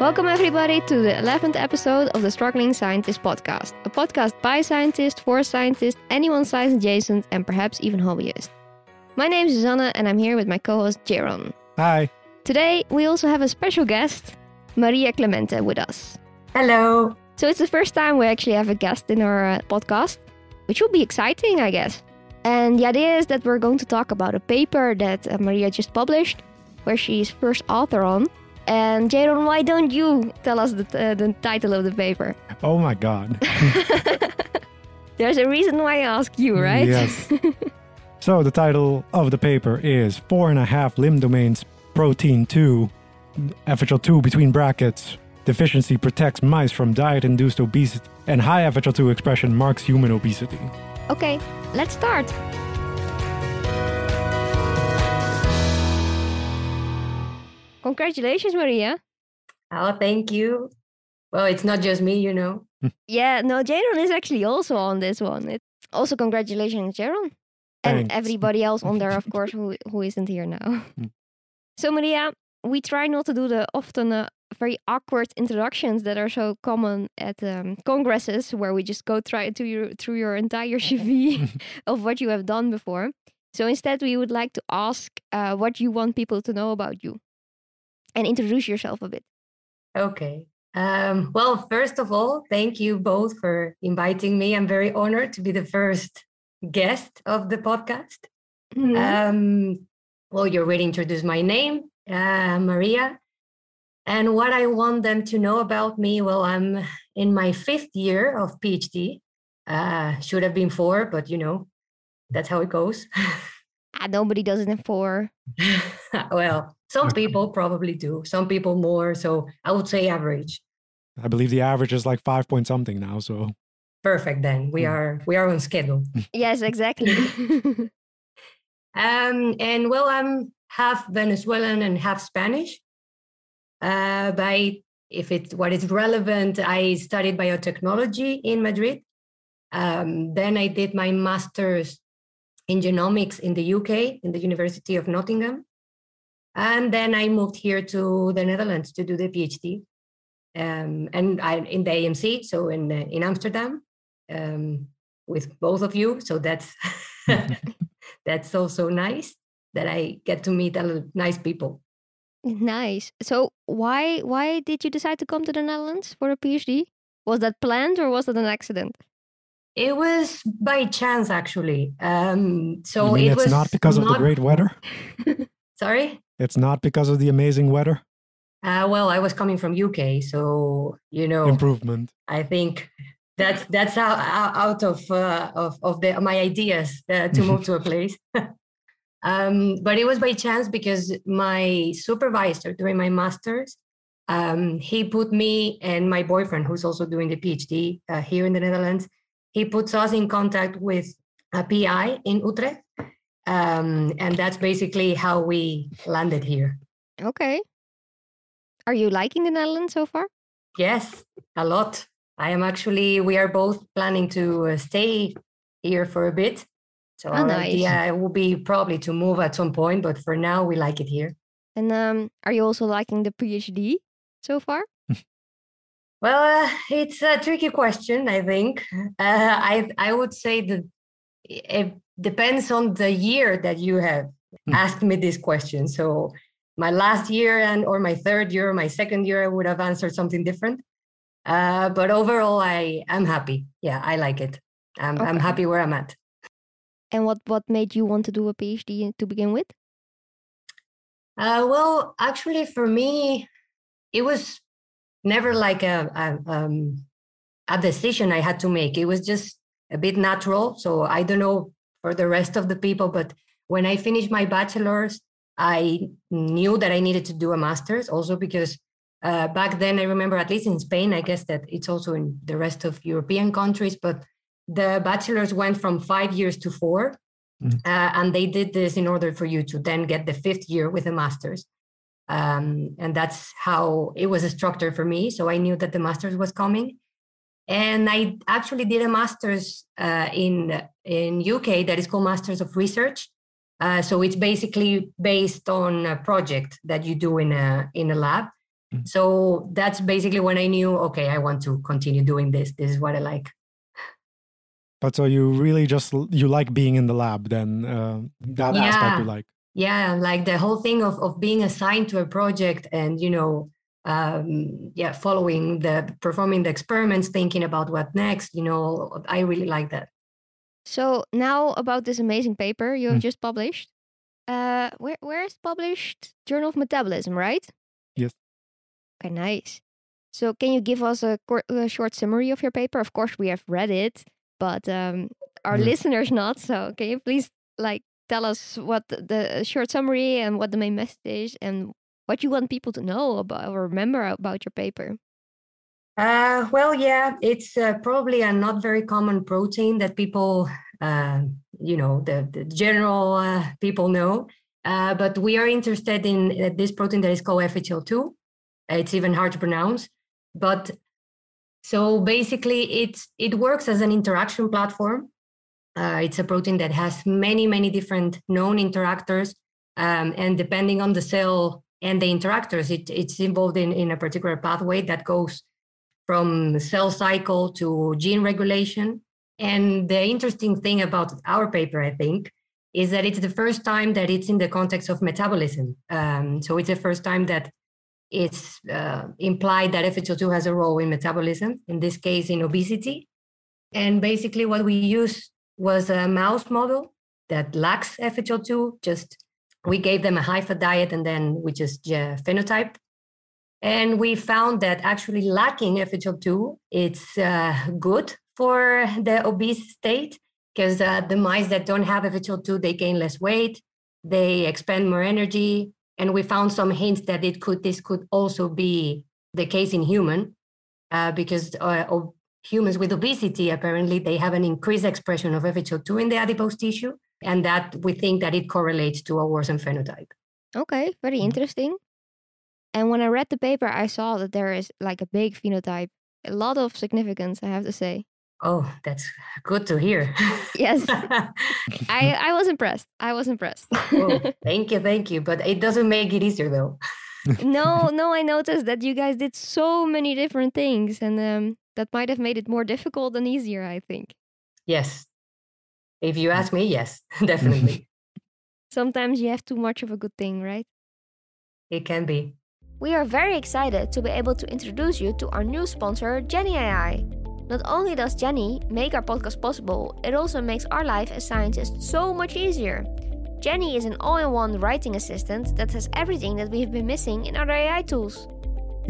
Welcome, everybody, to the 11th episode of the Struggling Scientist podcast, a podcast by scientists, for scientists, anyone science adjacent, and perhaps even hobbyist. My name is Susanne, and I'm here with my co host, Jaron. Hi. Today, we also have a special guest, Maria Clemente, with us. Hello. So, it's the first time we actually have a guest in our uh, podcast, which will be exciting, I guess. And the idea is that we're going to talk about a paper that uh, Maria just published, where she's first author on. And Jaron, why don't you tell us the, uh, the title of the paper? Oh my God. There's a reason why I ask you, right? Yes. so the title of the paper is Four and a Half LIM Domains Protein 2, FHL2 between brackets. Deficiency protects mice from diet induced obesity, and high FHL2 expression marks human obesity. Okay, let's start. Congratulations, Maria. Oh, thank you. Well, it's not just me, you know. Yeah, no, Jaron is actually also on this one. It, also, congratulations, Jaron. And everybody else on there, of course, who, who isn't here now. Mm. so, Maria, we try not to do the often uh, very awkward introductions that are so common at um, congresses, where we just go try to your, through your entire CV of what you have done before. So, instead, we would like to ask uh, what you want people to know about you and introduce yourself a bit. Okay. Um, well, first of all, thank you both for inviting me. I'm very honored to be the first guest of the podcast. Mm-hmm. Um, well, you already introduced my name, uh, Maria. And what I want them to know about me, well, I'm in my fifth year of PhD. Uh, should have been four, but you know, that's how it goes. Ah, nobody does it in four. well, some people probably do, some people more. So I would say average. I believe the average is like five point something now, so Perfect. Then we Hmm. are we are on schedule. Yes, exactly. Um, and well, I'm half Venezuelan and half Spanish. Uh, by if it's what is relevant, I studied biotechnology in Madrid. Um, then I did my master's in genomics in the UK, in the University of Nottingham. And then I moved here to the Netherlands to do the PhD. Um, and I in the AMC, so in uh, in Amsterdam, um, with both of you. So that's that's also nice that I get to meet a lot of nice people. nice. So why why did you decide to come to the Netherlands for a PhD? Was that planned or was it an accident? It was by chance, actually. Um, so it it's was not because of the great weather? Sorry. It's not because of the amazing weather? Uh, well, I was coming from UK, so you know, Improvement. I think that's that's out, out of uh, of of the, my ideas uh, to move to a place. um, but it was by chance because my supervisor during my masters, um, he put me and my boyfriend, who's also doing the PhD uh, here in the Netherlands, he puts us in contact with a PI in Utrecht, um, and that's basically how we landed here. Okay. Are you liking the Netherlands so far? Yes, a lot. I am actually, we are both planning to uh, stay here for a bit. So Oh, our nice. idea will be probably to move at some point, but for now we like it here. And um, are you also liking the PhD so far? Well, uh, it's a tricky question, I think. Uh, I I would say that it depends on the year that you have Hmm. asked me this question. So my last year and or my third year, my second year, I would have answered something different. Uh, but overall, I am happy. Yeah, I like it. I'm I'm happy where I'm at. And what what made you want to do a PhD to begin with? Uh, well, actually, for me, it was never like a, a um, a decision I had to make. It was just a bit natural. So I don't know for the rest of the people, but when I finished my bachelor's, I knew that I needed to do a master's. Also because uh, back then, I remember at least in Spain, I guess that it's also in the rest of European countries, but the bachelor's went from five years to four. Mhm. Uh, and they did this in order for you to then get the fifth year with a master's. Um, and that's how it was structured for me. So I knew that the master's was coming. And I actually did a master's uh, in, in UK that is called Masters of Research. Uh, so it's basically based on a project that you do in a, in a lab. Mm. So that's basically when I knew, okay, I want to continue doing this. This is what I like. But so you really just you like being in the lab then uh, that yeah. aspect you like. Yeah, like the whole thing of of being assigned to a project and you know um yeah following the performing the experiments thinking about what next you know i really like that so now about this amazing paper you have mm. just published uh where where is published journal of metabolism right yes okay nice so can you give us a, a short summary of your paper of course we have read it but um, our yeah. listeners not. So can you please like tell us what the, short summary and what the main message is and what you want people to know about or remember about your paper? Uh, well, yeah, it's uh, probably a not very common protein that people, uh, you know, the, the general uh, people know. Uh, but we are interested in uh, this protein that is called FHL2. It's even hard to pronounce. But so basically, it's it works as an interaction platform. Uh, it's a protein that has many many different known interactors, um, and depending on the cell and the interactors, it, it's involved in, in a particular pathway that goes from cell cycle to gene regulation. And the interesting thing about our paper, I think, is that it's the first time that it's in the context of metabolism. Um, so it's the first time that it's uh, implied that FHL2 has a role in metabolism, in this case, in obesity. And basically, what we used was a mouse model that lacks FHL2. Just we gave them a high fat diet and then we just uh, phenotyped. And we found that actually lacking FHL2, it's uh, good for the obese state because uh, the mice that don't have FHL2, they gain less weight, they expend more energy, and we found some hints that it could this could also be the case in human uh, because uh, humans with obesity apparently they have an increased expression of FHL2 in the adipose tissue and that we think that it correlates to a worsened phenotype. Okay, very mm-hmm. interesting. And when I read the paper, I saw that there is like a big phenotype, a lot of significance, I have to say. Oh, that's good to hear. yes. I I was impressed. I was impressed. oh, thank you, thank you. But it doesn't make it easier though. no, no, I noticed that you guys did so many different things and um, that might have made it more difficult than easier, I think. Yes. If you ask me, yes, definitely. Sometimes you have too much of a good thing, right? It can be. We are very excited to be able to introduce you to our new sponsor, Jenni AI. Not only does Jenni make our podcast possible, it also makes our life as scientists so much easier. Jenni is an all in one writing assistant that has everything that we've been missing in other AI tools.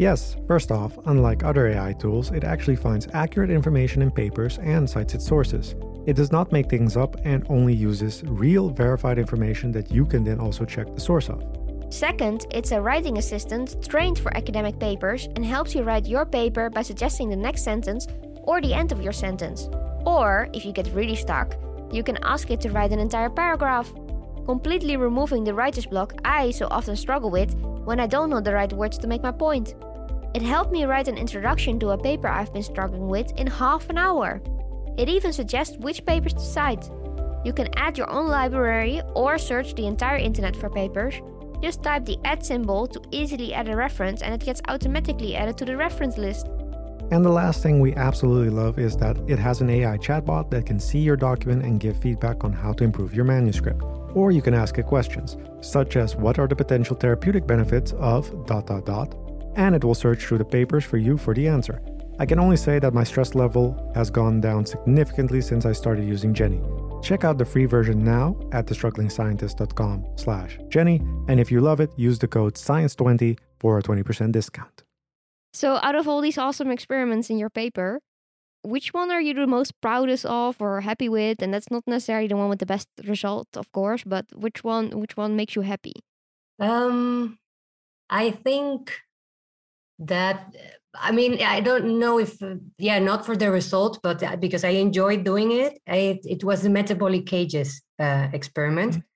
Yes, first off, unlike other AI tools, it actually finds accurate information in papers and cites its sources. It does not make things up and only uses real verified information that you can then also check the source of. Second, it's a writing assistant trained for academic papers and helps you write your paper by suggesting the next sentence or the end of your sentence. Or, if you get really stuck, you can ask it to write an entire paragraph, completely removing the writer's block I so often struggle with when I don't know the right words to make my point. It helped me write an introduction to a paper I've been struggling with in half an hour. It even suggests which papers to cite. You can add your own library or search the entire internet for papers. Just type the add symbol to easily add a reference and it gets automatically added to the reference list. And the last thing we absolutely love is that it has an AI chatbot that can see your document and give feedback on how to improve your manuscript. Or you can ask it questions, such as what are the potential therapeutic benefits of dot dot dot, and it will search through the papers for you for the answer. I can only say that my stress level has gone down significantly since I started using Jenni. Check out the free version now at thestrugglingscientist.com slash Jenni, and if you love it, use the code SCIENCE20 for a 20% discount. So, out of all these awesome experiments in your paper, which one are you the most proudest of or happy with? And that's not necessarily the one with the best result, of course, but which one which one makes you happy? Um, I think that I mean I don't know if yeah not for the result, but uh, because I enjoyed doing it. I, it was the metabolic cages uh, experiment. Mm-hmm.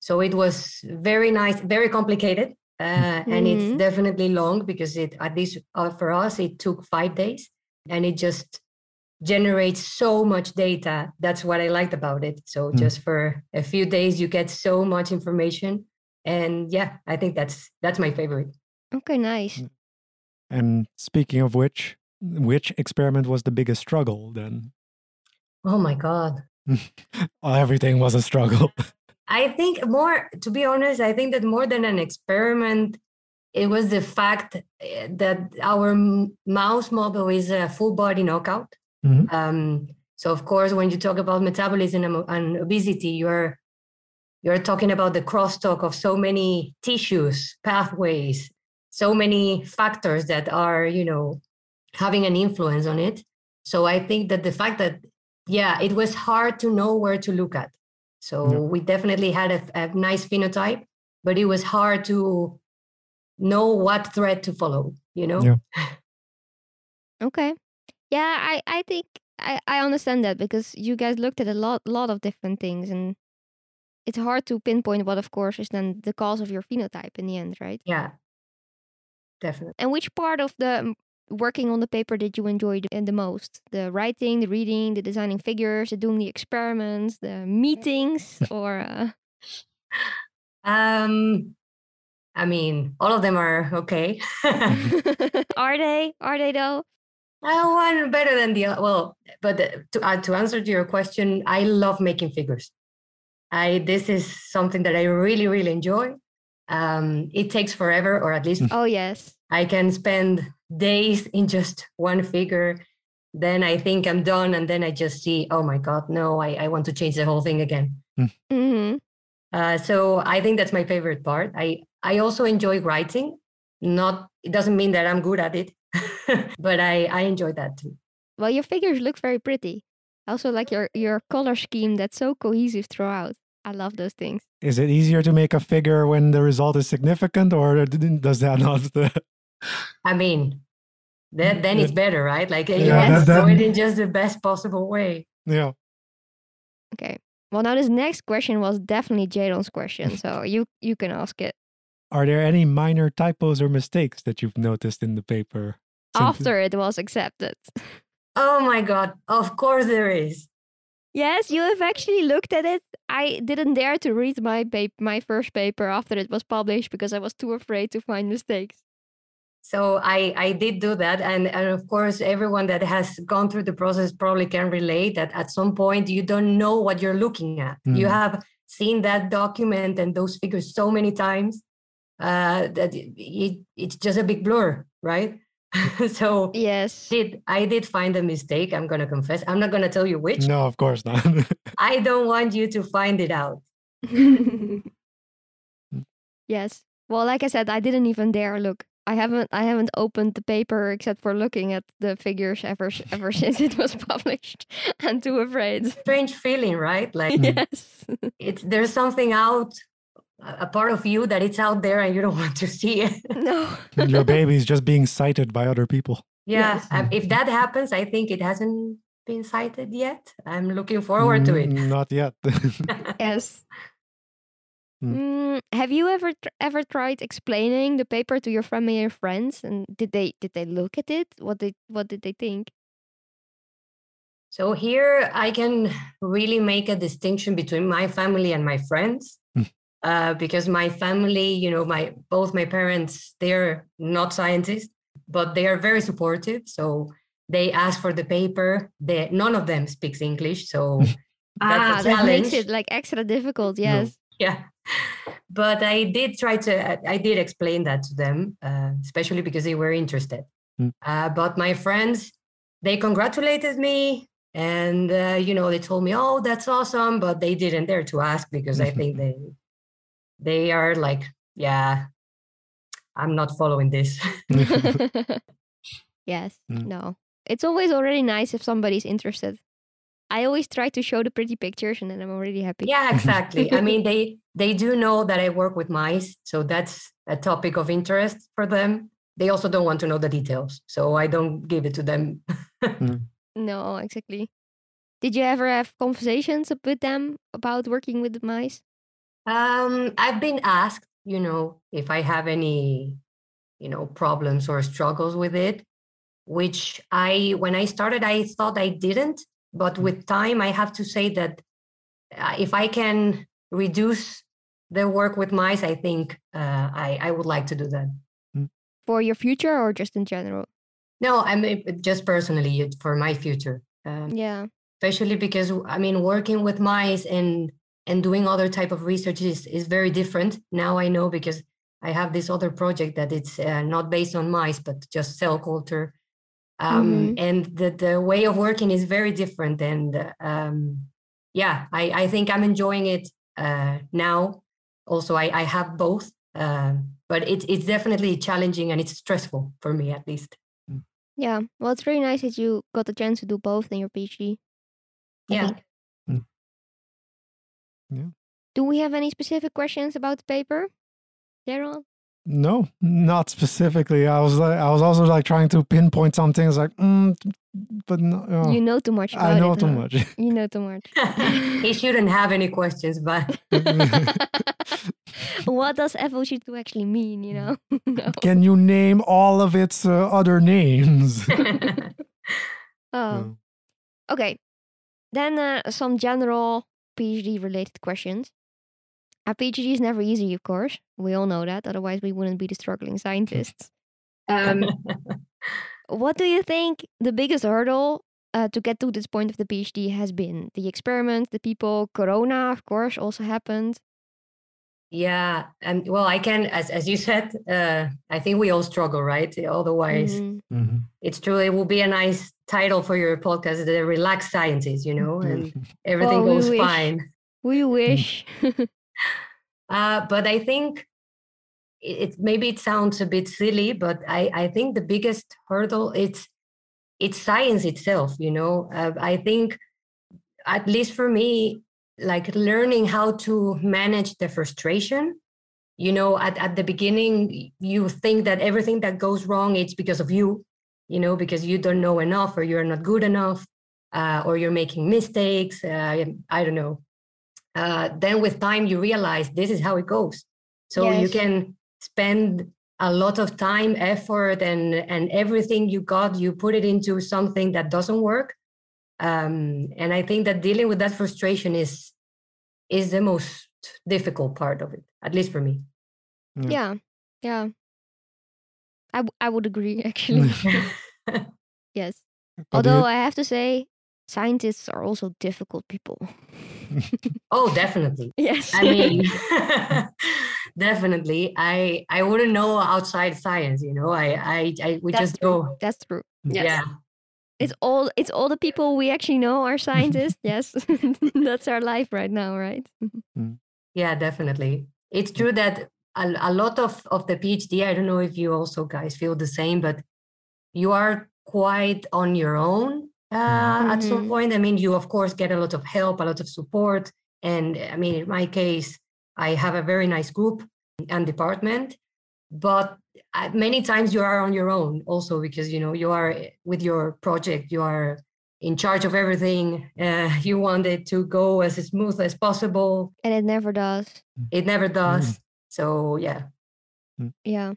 So it was very nice, very complicated, uh, and mm-hmm. it's definitely long because it at least uh, for us it took five days and it just generates so much data that's what i liked about it so mm-hmm. just for a few days you get so much information and yeah i think that's that's my favorite okay nice mm. And speaking of which, which experiment was the biggest struggle then? Oh my God. Everything was a struggle. I think more, to be honest, I think that more than an experiment, it was the fact eh, that our mouse model is a full body knockout. Mm-hmm. Um, so of course, when you talk about metabolism and obesity, you're you're talking about the crosstalk of so many tissues, pathways, so many factors that are, you know, having an influence on it. So I think that the fact that, yeah, it was hard to know where to look at. So yeah. we definitely had a, a nice phenotype, but it was hard to know what thread to follow, you know? Yeah. okay. Yeah, I, I think I, I understand that because you guys looked at a lot lot of different things and it's hard to pinpoint what of course is then the cause of your phenotype in the end, right? Yeah. Definitely. And which part of the working on the paper did you enjoy the, the most? The writing, the reading, the designing figures, the doing the experiments, the meetings, or? Uh... Um, I mean, all of them are okay. are they? Are they though? Uh, one better than the other. Well, but to uh, to answer to your question, I love making figures. I this is something that I really really enjoy. Um, it takes forever, or at least oh yes, I can spend days in just one figure. Then I think I'm done, and then I just see, oh my god, no, I, I want to change the whole thing again. Hmm. Mm-hmm. Uh, so I think that's my favorite part. I I also enjoy writing. Not it doesn't mean that I'm good at it, but I I enjoy that too. Well, your figures look very pretty. I also, like your your color scheme that's so cohesive throughout. I love those things. Is it easier to make a figure when the result is significant, or does that not? I mean, then then it's better, right? Like yeah, you have to do it in just the best possible way. Yeah. Okay. Well, now this next question was definitely Jaron's question, so you you can ask it. Are there any minor typos or mistakes that you've noticed in the paper? After it was accepted. Oh my god! Of course there is. Yes, you have actually looked at it. I didn't dare to read my pa- my first paper after it was published because I was too afraid to find mistakes. So I I did do that, and and of course everyone that has gone through the process probably can relate that at some point you don't know what you're looking at. Mm. You have seen that document and those figures so many times uh, that it, it, it's just a big blur, right? so yes. did i did find a mistake i'm gonna confess. I'm not gonna tell you which. No of course not. I don't want you to find it out. Yes. Well like i said i didn't even dare look. I haven't i haven't opened the paper except for looking at the figures ever ever since it was published. I'm too afraid. Strange feeling right? Like yes. it's there's something out a part of you that it's out there and you don't want to see it. No. Your baby is just being cited by other people. Yeah. Yes. Um, if that happens, I think it hasn't been cited yet. I'm looking forward to it. Mm, not yet. yes. Hmm. Mm, have you ever ever tried explaining the paper to your family and friends? And did they did they look at it? What did what did they think? So here I can really make a distinction between my family and my friends uh, because my family, you know, my both my parents, they're not scientists, but they are very supportive. So they ask for the paper. They none of them speaks English, so ah, that makes it like extra difficult. Yes. Yeah, but I did try to. I did explain that to them, uh, especially because they were interested. Mm. Uh, but my friends, they congratulated me and uh, you know they told me oh that's awesome but they didn't dare to ask because i think they they are like, yeah, I'm not following this. yes, mm. no. It's always already nice if somebody's interested. I always try to show the pretty pictures and then I'm already happy. Yeah, exactly. I mean, they they do know that I work with mice, so that's a topic of interest for them. They also don't want to know the details, so I don't give it to them. mm. No, exactly. Did you ever have conversations with them about working with the mice? Um, I've been asked, you know, if I have any, you know, problems or struggles with it, which I, when I started, I thought I didn't. But mm. with time, I have to say that uh, if I can reduce the work with mice, I think uh, I, I would like to do that. Mm. for your future or just in general? No, I mean just personally for my future. Um, yeah. Especially because I mean working with mice and and doing other type of research is, is very different. Now I know because I have this other project that it's uh, not based on mice but just cell culture. Um, mm-hmm. And the, the way of working is very different. And um, yeah, I, I think I'm enjoying it uh, now. Also, I, I have both, uh, but it's it's definitely challenging and it's stressful for me at least. Yeah, well, it's really nice that you got the chance to do both in your PhD. I yeah. Mm. Yeah. Do we have any specific questions about the paper, Jaron? No, not specifically. I was like, I was also like trying to pinpoint something. It's like, mm, but no, oh. you know too much. I know it, too much. You know too much. he shouldn't have any questions, but what does FOG2 actually mean? You know. no. Can you name all of its uh, other names? oh, okay. Then uh, some general PhD related questions. A PhD is never easy, of course. We all know that. Otherwise, we wouldn't be the struggling scientists. Um, what do you think the biggest hurdle uh, to get to this point of the PhD has been? The experiment, the people, Corona, of course, also happened. Yeah, and well, I can, as as you said, uh, I think we all struggle, right? Otherwise, mm-hmm. Mm-hmm. it's true. It will be a nice title for your podcast, "The Relaxed Scientist," you know, and everything goes fine. We wish. uh, but I think it, it, maybe it sounds a bit silly, but I, I think the biggest hurdle it's it's science itself. You know, uh, I think at least for me, like learning how to manage the frustration. You know, at, at the beginning, you think that everything that goes wrong it's because of you. You know, because you don't know enough, or you're not good enough, uh, or you're making mistakes. Uh, I don't know uh, then with time you realize this is how it goes so yes. you can spend a lot of time effort and and everything you got you put it into something that doesn't work um, and i think that dealing with that frustration is is the most difficult part of it at least for me yeah yeah, I, w- I would agree actually yes although i have to say scientists are also difficult people. oh, definitely. Yes. I mean, definitely. I I wouldn't know outside science. You know, I I, I we That's just true. go. That's true. Yes. Yeah. It's all it's all the people we actually know are scientists. yes, that's our life right now, right? Mm. yeah, definitely. It's true that a, a lot of of the PhD. I don't know if you also guys feel the same, but you are quite on your own uh, mm-hmm. at some mm-hmm. point. I mean, you of course get a lot of help, a lot of support, and I mean, in my case, I have a very nice group and department, but many times you are on your own also because you know you are with your project, you are in charge of everything. Uh, you want it to go as smooth as possible, and it never does. It never does. Mm. So yeah. Mm. Yeah.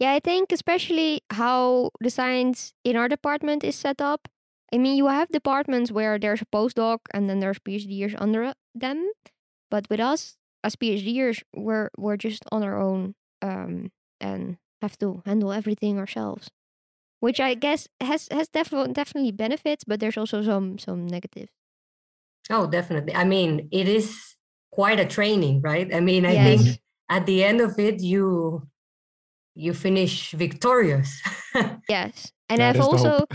Yeah, I think especially how the science in our department is set up. I mean, you have departments where there's a postdoc and then there's phds under them, but with us as PhDers, we're we're just on our own um, and have to handle everything ourselves, which I guess has has definitely definitely benefits, but there's also some some negatives. Oh, definitely. I mean, it is quite a training, right? I mean, I yes. think at the end of it, you you finish victorious. yes, and that I've also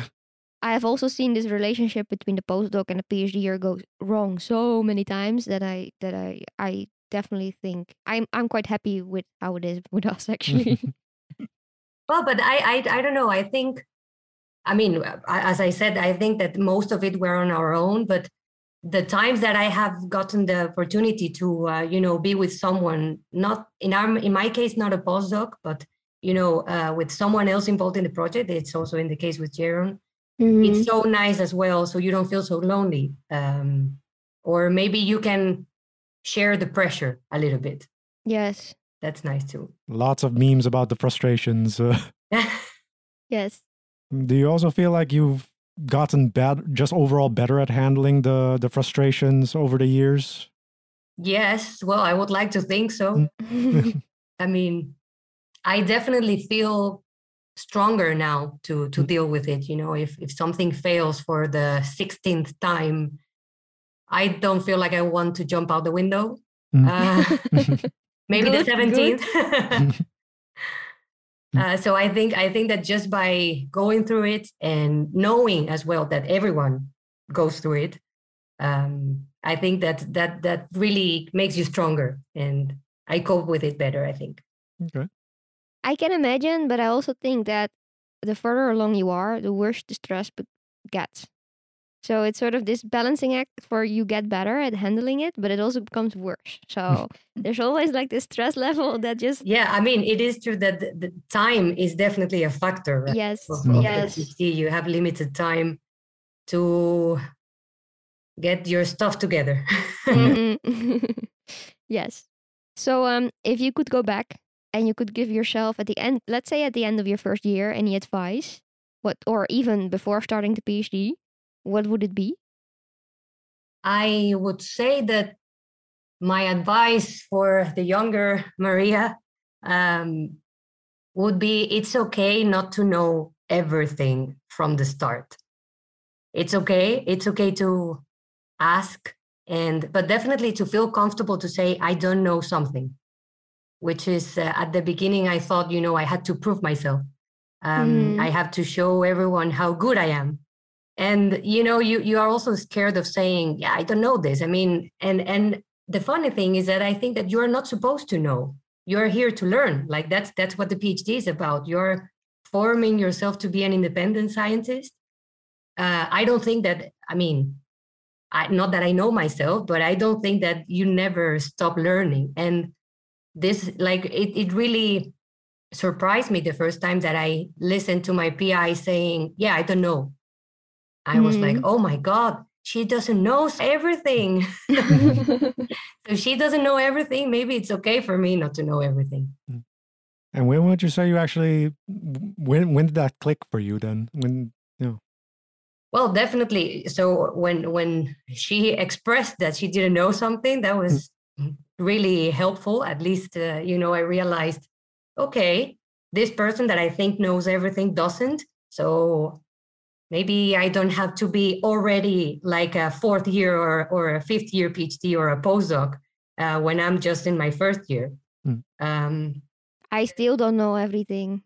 I have also seen this relationship between the postdoc and the PhD year go wrong so many times that I that I I definitely think I'm I'm quite happy with how it is with us actually. well, but I, I I don't know. I think I mean, as I said, I think that most of it we're on our own, but the times that I have gotten the opportunity to, uh, you know, be with someone, not in our, in my case, not a postdoc, but you know, uh, with someone else involved in the project. It's also in the case with Jaron. Mm-hmm. It's so nice as well, so you don't feel so lonely. Um, or maybe you can share the pressure a little bit. Yes, that's nice too. Lots of memes about the frustrations. Uh, yes. Do you also feel like you've gotten bad, just overall better at handling the the frustrations over the years? Yes. Well, I would like to think so. I mean, I definitely feel stronger now to to Mm. deal with it. You know, if if something fails for the sixteenth time, I don't feel like I want to jump out the window. Mm. Uh, maybe the Good, good. seventeenth. uh, so I think I think that just by going through it and knowing as well that everyone goes through it, um, I think that that that really makes you stronger, and I cope with it better. I think. okay. I can imagine, but I also think that the further along you are, the worse the stress gets. So it's sort of this balancing act for you get better at handling it, but it also becomes worse. So there's always like this stress level that just Yeah, I mean, it is true that the, the time is definitely a factor. Right? yes, Of- of yes, PhD. You have limited time to get your stuff together. Mhm. yes. So um, if you could go back and you could give yourself at the end, let's say at the end of your first year, any advice, what or even before starting the PhD, what would it be? I would say that my advice for the younger Maria um, would be it's okay not to know everything from the start. It's okay. It's okay to ask and but definitely to feel comfortable to say I don't know something, which is uh, at the beginning I thought you know I had to prove myself. Um, Mhm. I have to show everyone how good I am and you know you you are also scared of saying yeah i don't know this. I mean and and the funny thing is that i think that you're not supposed to know. You're here to learn. Like that's that's what the phd is about. You're forming yourself to be an independent scientist. Uh, i don't think that i mean I, not that i know myself but i don't think that you never stop learning. And this like it, it really surprised me the first time that i listened to my pi saying yeah i don't know I was like, Mhm. oh my God, she doesn't know everything. so she doesn't know everything. Maybe it's okay for me not to know everything. And when would you say you actually when when did that click for you then? When you know? Well, definitely. So when when she expressed that she didn't know something, that was really helpful. At least, uh, you know, I realized, okay, this person that I think knows everything doesn't. So maybe I don't have to be already like a fourth year or, or a fifth year PhD or a postdoc uh, when I'm just in my first year. Hmm. Um, I still don't know everything.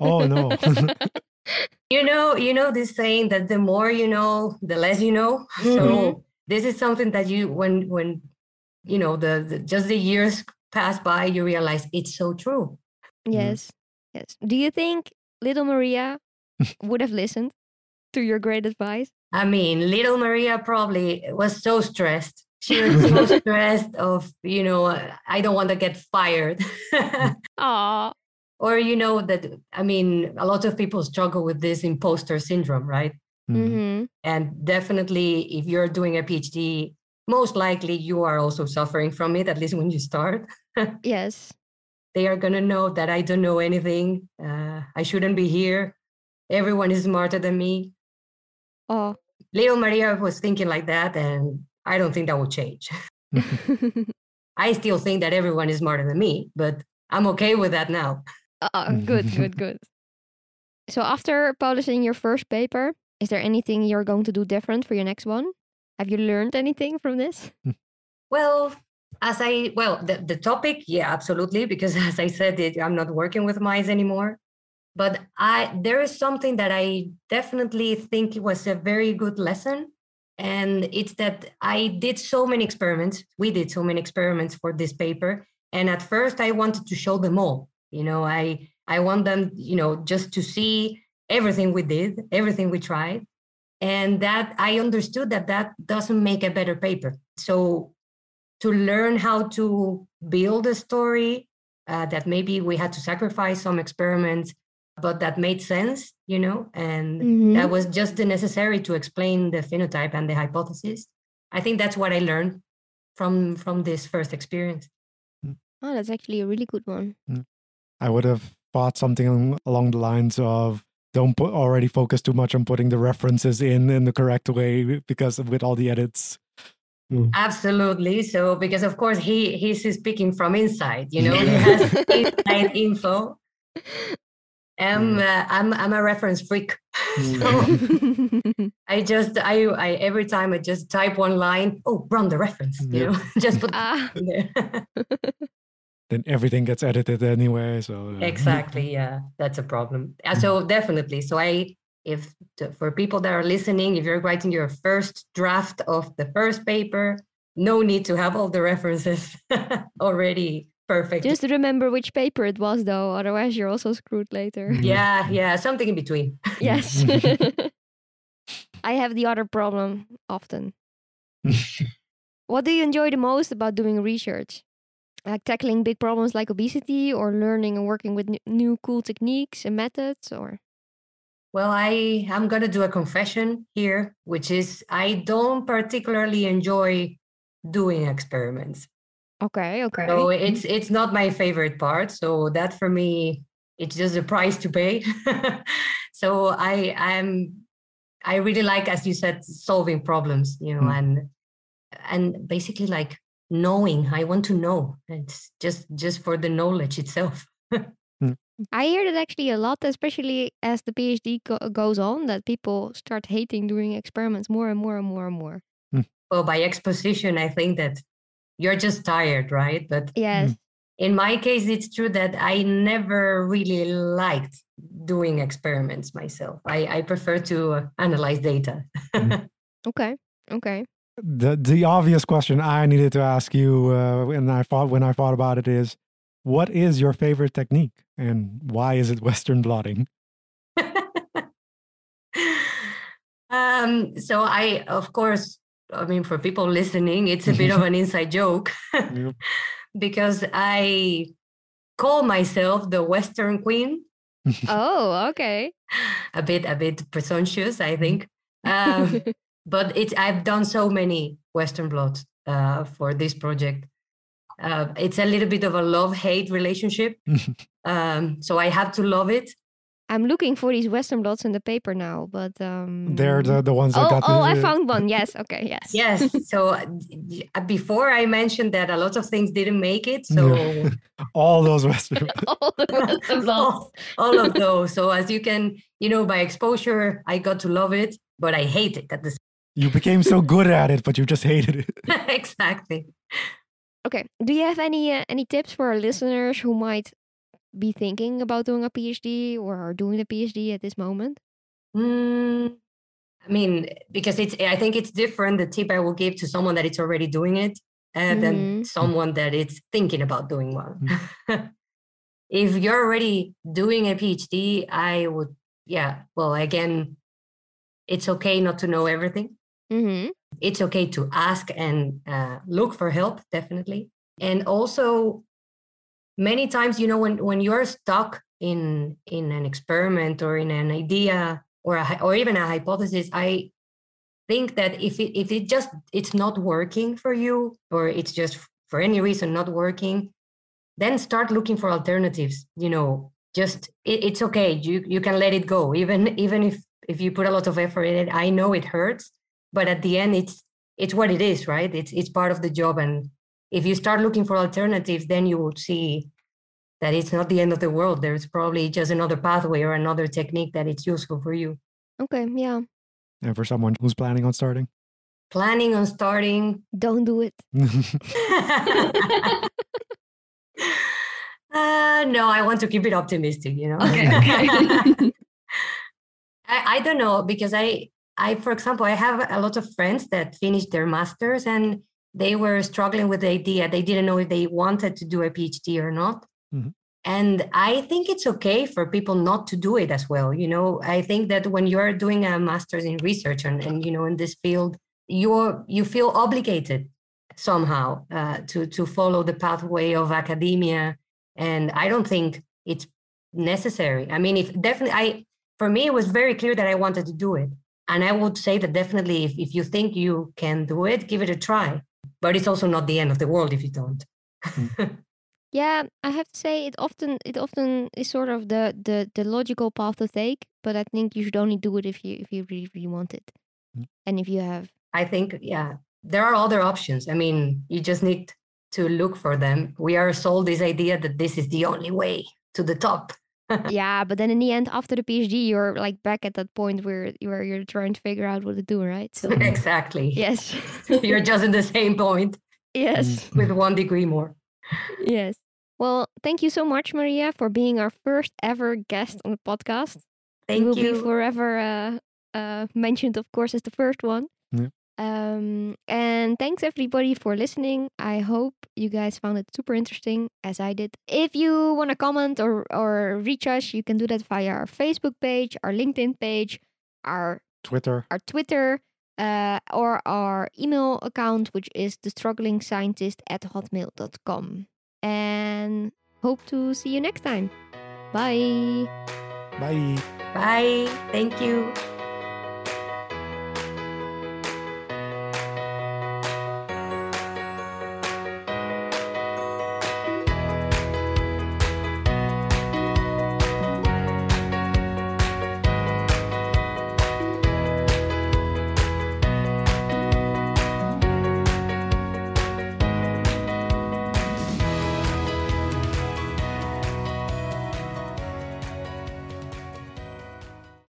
Oh no. you know, you know this saying that the more you know, the less you know. Mhm. So this is something that you when when you know the, the just the years pass by, you realize it's so true. yes, yes. Do you think little Maria would have listened to your great advice? I mean, little Maria probably was so stressed. She was so stressed of, you know, I don't want to get fired. Aw. or, you know, that, I mean, a lot of people struggle with this imposter syndrome, right? Mhm. hmm And definitely, if you're doing a PhD, most likely you are also suffering from it, at least when you start. Yes. They are going to know that I don't know anything. Uh, I shouldn't be here. Everyone is smarter than me. Oh. Little Maria was thinking like that, and I don't think that will change. I still think that everyone is smarter than me, but I'm okay with that now. Uh, good, good, good. So after publishing your first paper, is there anything you're going to do different for your next one? Have you learned anything from this? Well, as I well, the, the topic, yeah, absolutely, because as I said, it, I'm not working with mice anymore. But I there is something that I definitely think was a very good lesson, and it's that I did so many experiments. We did so many experiments for this paper, and at first I wanted to show them all. You know, I I want them, you know, just to see everything we did, everything we tried, and that I understood that that doesn't make a better paper. So to learn how to build a story uh, that maybe we had to sacrifice some experiments but that made sense you know and Mhm. that was just the necessary to explain the phenotype and the hypothesis i think that's what i learned from from this first experience Oh, that's actually a really good one. I would have thought something along- along the lines of don't put already focus too much on putting the references in in the correct way because with all the edits Mm. Absolutely. So because of course he he's speaking from inside, you know, he has inside info. I'm uh, I'm I'm a reference freak. so I just I I every time I just type one line, oh, run the reference, you know, just put ah, there. Then everything gets edited anyway. So uh, exactly, yeah, that's a problem. Uh, So definitely, so I if t- for people that are listening, if you're writing your first draft of the first paper, no need to have all the references already perfect. just remember which paper it was, though. Otherwise, you're also screwed later. Mhm. yeah, yeah, something in between. yes. I have the other problem often. what do you enjoy the most about doing research? Like tackling big problems like obesity or learning and working with new cool techniques and methods or Well, I I'm gonna do a confession here, which is I don't particularly enjoy doing experiments. Okay, okay. So it's it's not my favorite part. So that for me, it's just a price to pay. so I I'm I really like, as you said, solving problems, you know, Mm. and and basically like knowing. I want to know. It's just just for the knowledge itself. I hear that actually a lot, especially as the PhD go- goes on, that people start hating doing experiments more and more and more and more. Well, by exposition, I think that you're just tired, right? But Yes. in my case, it's true that I never really liked doing experiments myself. I, I prefer to uh, analyze data. Okay. Okay. the the obvious question I needed to ask you uh, when I thought when I thought about it is, what is your favorite technique and why is it Western blotting? um, so I, of course, I mean, for people listening, it's a bit of an inside joke Yep. because I call myself the Western Queen. Oh, okay. A bit, a bit presumptuous, I think. Um, but it's I've done so many Western blots uh, for this project. Uh, it's a little bit of a love-hate relationship. Um, so I have to love it. I'm looking for these Western blots in the paper now, but um They're the, the ones that Oh, got the, oh, I found one. Yes. Okay. Yes. Yes. So uh, d- d- before I mentioned that a lot of things didn't make it. So Yeah. all those Western. All the Western blots. all, all of those. So as you can, you know, by exposure, I got to love it, but I hate it at the you became so good at it, but you just hated it. exactly. Okay. Do you have any uh, any tips for our listeners who might be thinking about doing a PhD or are doing a PhD at this moment? Mm, I mean, because it's, I think it's different. The tip I will give to someone that it's already doing it uh, than Mhm. someone that it's thinking about doing one. if you're already doing a PhD, I would, yeah, well, again, it's okay not to know everything. Mm-hmm. It's okay to ask and uh, look for help, definitely. And also, many times, you know, when, when you're stuck in in an experiment or in an idea or a, or even a hypothesis, I think that if it if it just it's not working for you or it's just for any reason not working, then start looking for alternatives. You know, just it, it's okay. You you can let it go, even even if if you put a lot of effort in it. I know it hurts, but at the end, it's it's what it is, right? It's it's part of the job, and if you start looking for alternatives, then you will see that it's not the end of the world. There's probably just another pathway or another technique that it's useful for you. Okay. Yeah. and for someone who's planning on starting. Planning on starting. Don't do it. uh, no, I want to keep it optimistic. You know. Okay. Okay. I, I don't know because I I for example I have a lot of friends that finished their masters and they were struggling with the idea they didn't know if they wanted to do a PhD or not. Mhm. And I think it's okay for people not to do it as well. You know, I think that when you're doing a master's in research and, and you know in this field, you're you feel obligated somehow uh, to to follow the pathway of academia. And I don't think it's necessary. I mean, if definitely I for me it was very clear that I wanted to do it. And I would say that definitely if, if you think you can do it, give it a try. But it's also not the end of the world if you don't. Yeah, I have to say it often it often is sort of the the the logical path to take, but I think you should only do it if you if you really really want it, Mm. and if you have I think, yeah, there are other options. I mean, you just need to look for them. We are sold this idea that this is the only way to the top. yeah, but then in the end, after the PhD, you're like back at that point where where you're trying to figure out what to do, right? So exactly. Yes. you're just in the same point. Yes. Mm-hmm. With one degree more. Yes. Well, thank you so much, Maria, for being our first ever guest on the podcast. Thank you will you. be forever uh, uh, mentioned, of course, as the first one. Yeah. Um, and thanks everybody for listening. I hope you guys found it super interesting as I did. If you want to comment or, or reach us, you can do that via our Facebook page, our LinkedIn page, our Twitter. our Twitter, uh, or our email account, which is the struggling scientist at hotmail.com. And hope to see you next time. Bye. Bye. Bye. Thank you.